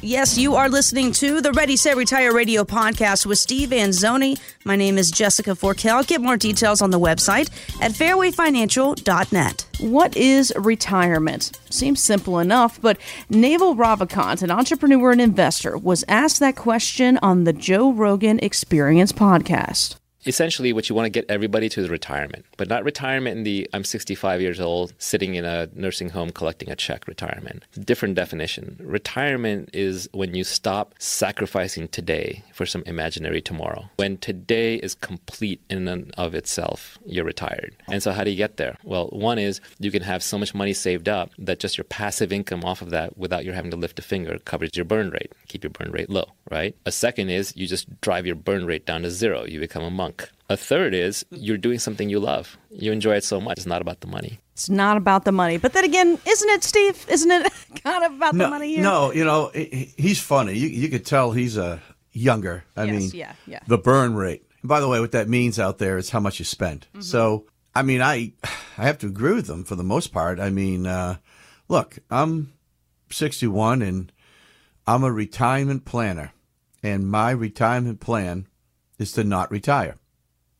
Yes, you are listening to the Ready Set Retire Radio podcast with Steve Anzoni. My name is Jessica Forkel. Get more details on the website at fairwayfinancial.net. What is retirement? Seems simple enough, but Naval Ravikant, an entrepreneur and investor, was asked that question on the Joe Rogan Experience podcast essentially what you want to get everybody to is retirement, but not retirement in the I'm 65 years old sitting in a nursing home collecting a check retirement. Different definition. Retirement is when you stop sacrificing today for some imaginary tomorrow. When today is complete in and of itself, you're retired. And so how do you get there? Well, one is you can have so much money saved up that just your passive income off of that without you having to lift a finger covers your burn rate. Keep your burn rate low, right? A second is you just drive your burn rate down to zero. You become a monk a third is you're doing something you love. You enjoy it so much. It's not about the money. It's not about the money. But then again, isn't it, Steve? Isn't it kind of about no, the money here? No, you know, he's funny. You, you could tell he's a younger. I yes, mean, yeah, yeah. the burn rate. And by the way, what that means out there is how much you spend. Mm-hmm. So, I mean, I I have to agree with them for the most part. I mean, uh, look, I'm 61 and I'm a retirement planner, and my retirement plan is to not retire.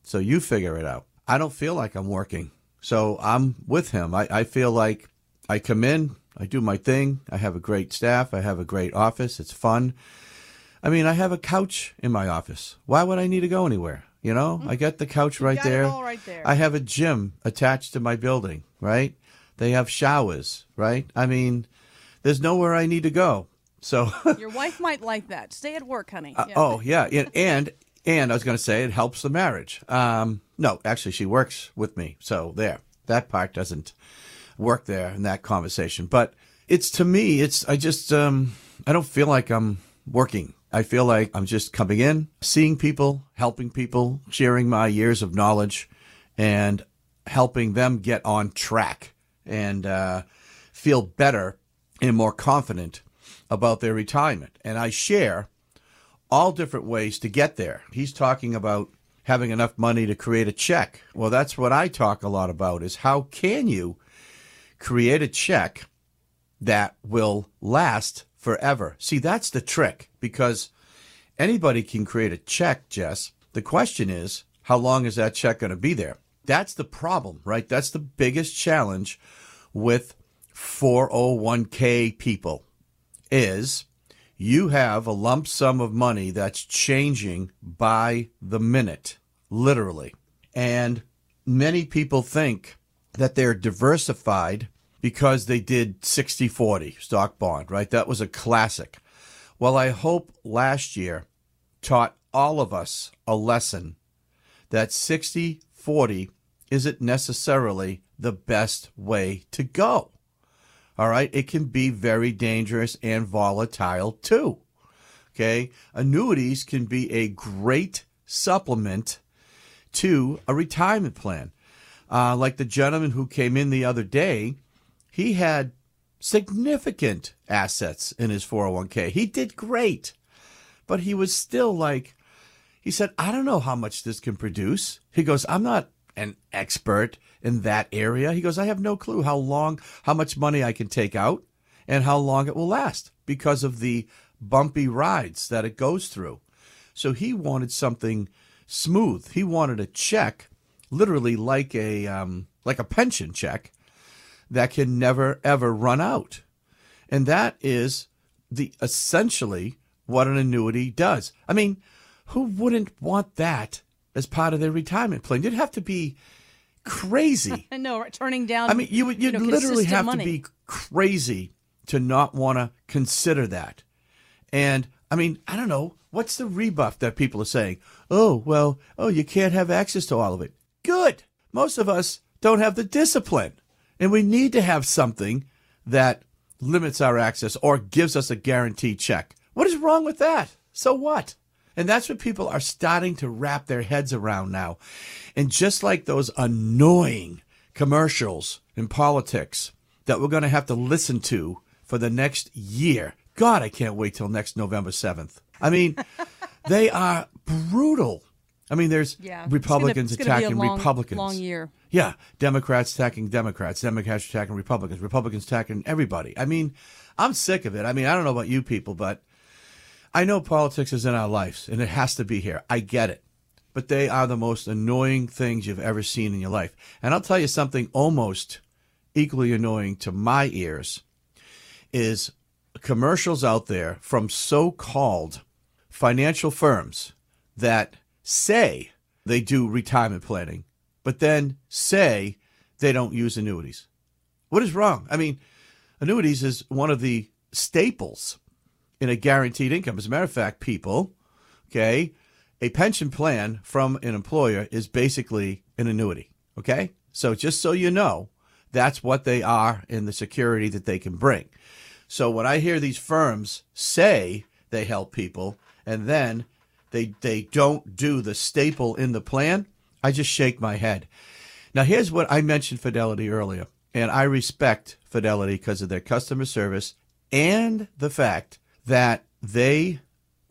So you figure it out. I don't feel like I'm working. So I'm with him. I, I feel like I come in, I do my thing. I have a great staff. I have a great office. It's fun. I mean, I have a couch in my office. Why would I need to go anywhere? You know, I got the couch right there. right there. I have a gym attached to my building, right? They have showers, right? I mean, there's nowhere I need to go. So your wife might like that. Stay at work, honey. Uh, oh yeah, and and I was going to say it helps the marriage. Um, no, actually, she works with me. So there, that part doesn't work there in that conversation. But it's to me, it's, I just, um, I don't feel like I'm working. I feel like I'm just coming in, seeing people, helping people, sharing my years of knowledge, and helping them get on track and uh, feel better and more confident about their retirement. And I share all different ways to get there. He's talking about having enough money to create a check. Well, that's what I talk a lot about is how can you create a check that will last forever? See, that's the trick because anybody can create a check, Jess. The question is, how long is that check going to be there? That's the problem, right? That's the biggest challenge with 401k people is you have a lump sum of money that's changing by the minute, literally. And many people think that they're diversified because they did 60 40 stock bond, right? That was a classic. Well, I hope last year taught all of us a lesson that 60 40 isn't necessarily the best way to go. All right. It can be very dangerous and volatile too. Okay. Annuities can be a great supplement to a retirement plan. Uh, like the gentleman who came in the other day, he had significant assets in his 401k. He did great, but he was still like, he said, I don't know how much this can produce. He goes, I'm not an expert in that area. He goes, I have no clue how long, how much money I can take out and how long it will last because of the bumpy rides that it goes through. So he wanted something smooth. He wanted a check, literally like a um, like a pension check that can never ever run out. And that is the essentially what an annuity does. I mean, who wouldn't want that as part of their retirement plan? You'd have to be crazy. I know, turning down. I mean, you would you know, literally have money. to be crazy to not want to consider that. And I mean, I don't know what's the rebuff that people are saying. Oh well, oh you can't have access to all of it. Good. Most of us don't have the discipline, and we need to have something that limits our access or gives us a guaranteed check. What is wrong with that? So what? And that's what people are starting to wrap their heads around now. And just like those annoying commercials in politics that we're going to have to listen to for the next year, God, I can't wait till next November 7th. I mean, they are brutal. I mean, there's yeah, Republicans it's gonna, it's attacking long, Republicans. Long year. Yeah, Democrats attacking Democrats, Democrats attacking Republicans, Republicans attacking everybody. I mean, I'm sick of it. I mean, I don't know about you people, but I know politics is in our lives and it has to be here. I get it. But they are the most annoying things you've ever seen in your life. And I'll tell you something almost equally annoying to my ears is commercials out there from so-called financial firms that say they do retirement planning, but then say they don't use annuities. What is wrong? I mean, annuities is one of the staples in a guaranteed income. As a matter of fact, people, okay, a pension plan from an employer is basically an annuity. Okay. So just so you know, that's what they are in the security that they can bring. So when I hear these firms say they help people and then they they don't do the staple in the plan, I just shake my head. Now here's what I mentioned Fidelity earlier, and I respect Fidelity because of their customer service and the fact that they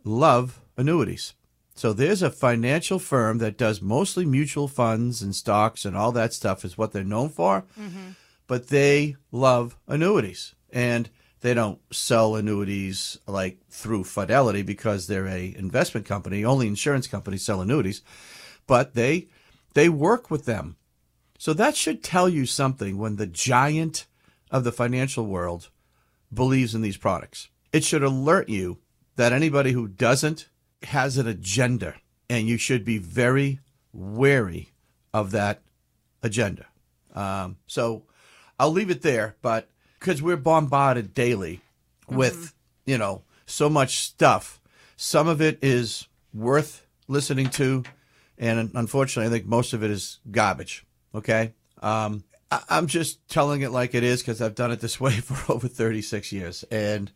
love annuities. So there's a financial firm that does mostly mutual funds and stocks and all that stuff is what they're known for. Mm-hmm. But they love annuities and they don't sell annuities like through Fidelity because they're a investment company. Only insurance companies sell annuities, but they they work with them. So that should tell you something when the giant of the financial world believes in these products. It should alert you that anybody who doesn't has an agenda, and you should be very wary of that agenda. Um, so I'll leave it there, but because we're bombarded daily with, mm-hmm. you know, so much stuff, some of it is worth listening to, and unfortunately, I think most of it is garbage. Okay. Um, I- I'm just telling it like it is because I've done it this way for over 36 years. And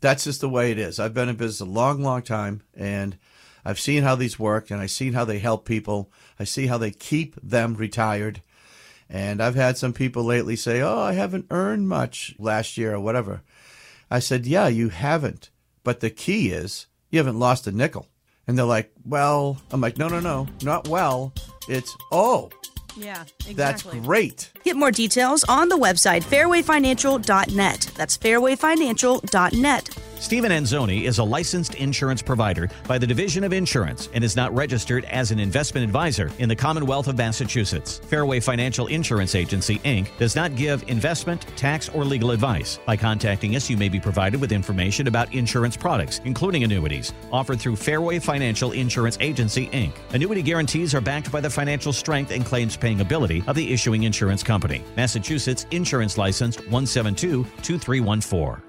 that's just the way it is. I've been in business a long, long time, and I've seen how these work, and I've seen how they help people. I see how they keep them retired. And I've had some people lately say, Oh, I haven't earned much last year or whatever. I said, Yeah, you haven't. But the key is you haven't lost a nickel. And they're like, Well, I'm like, No, no, no, not well. It's, Oh, yeah, exactly. That's great. Get more details on the website fairwayfinancial.net. That's fairwayfinancial.net. Stephen Anzoni is a licensed insurance provider by the Division of Insurance and is not registered as an investment advisor in the Commonwealth of Massachusetts. Fairway Financial Insurance Agency, Inc. does not give investment, tax, or legal advice. By contacting us, you may be provided with information about insurance products, including annuities, offered through Fairway Financial Insurance Agency, Inc. Annuity guarantees are backed by the financial strength and claims paying ability of the issuing insurance company. Massachusetts Insurance License 172 2314.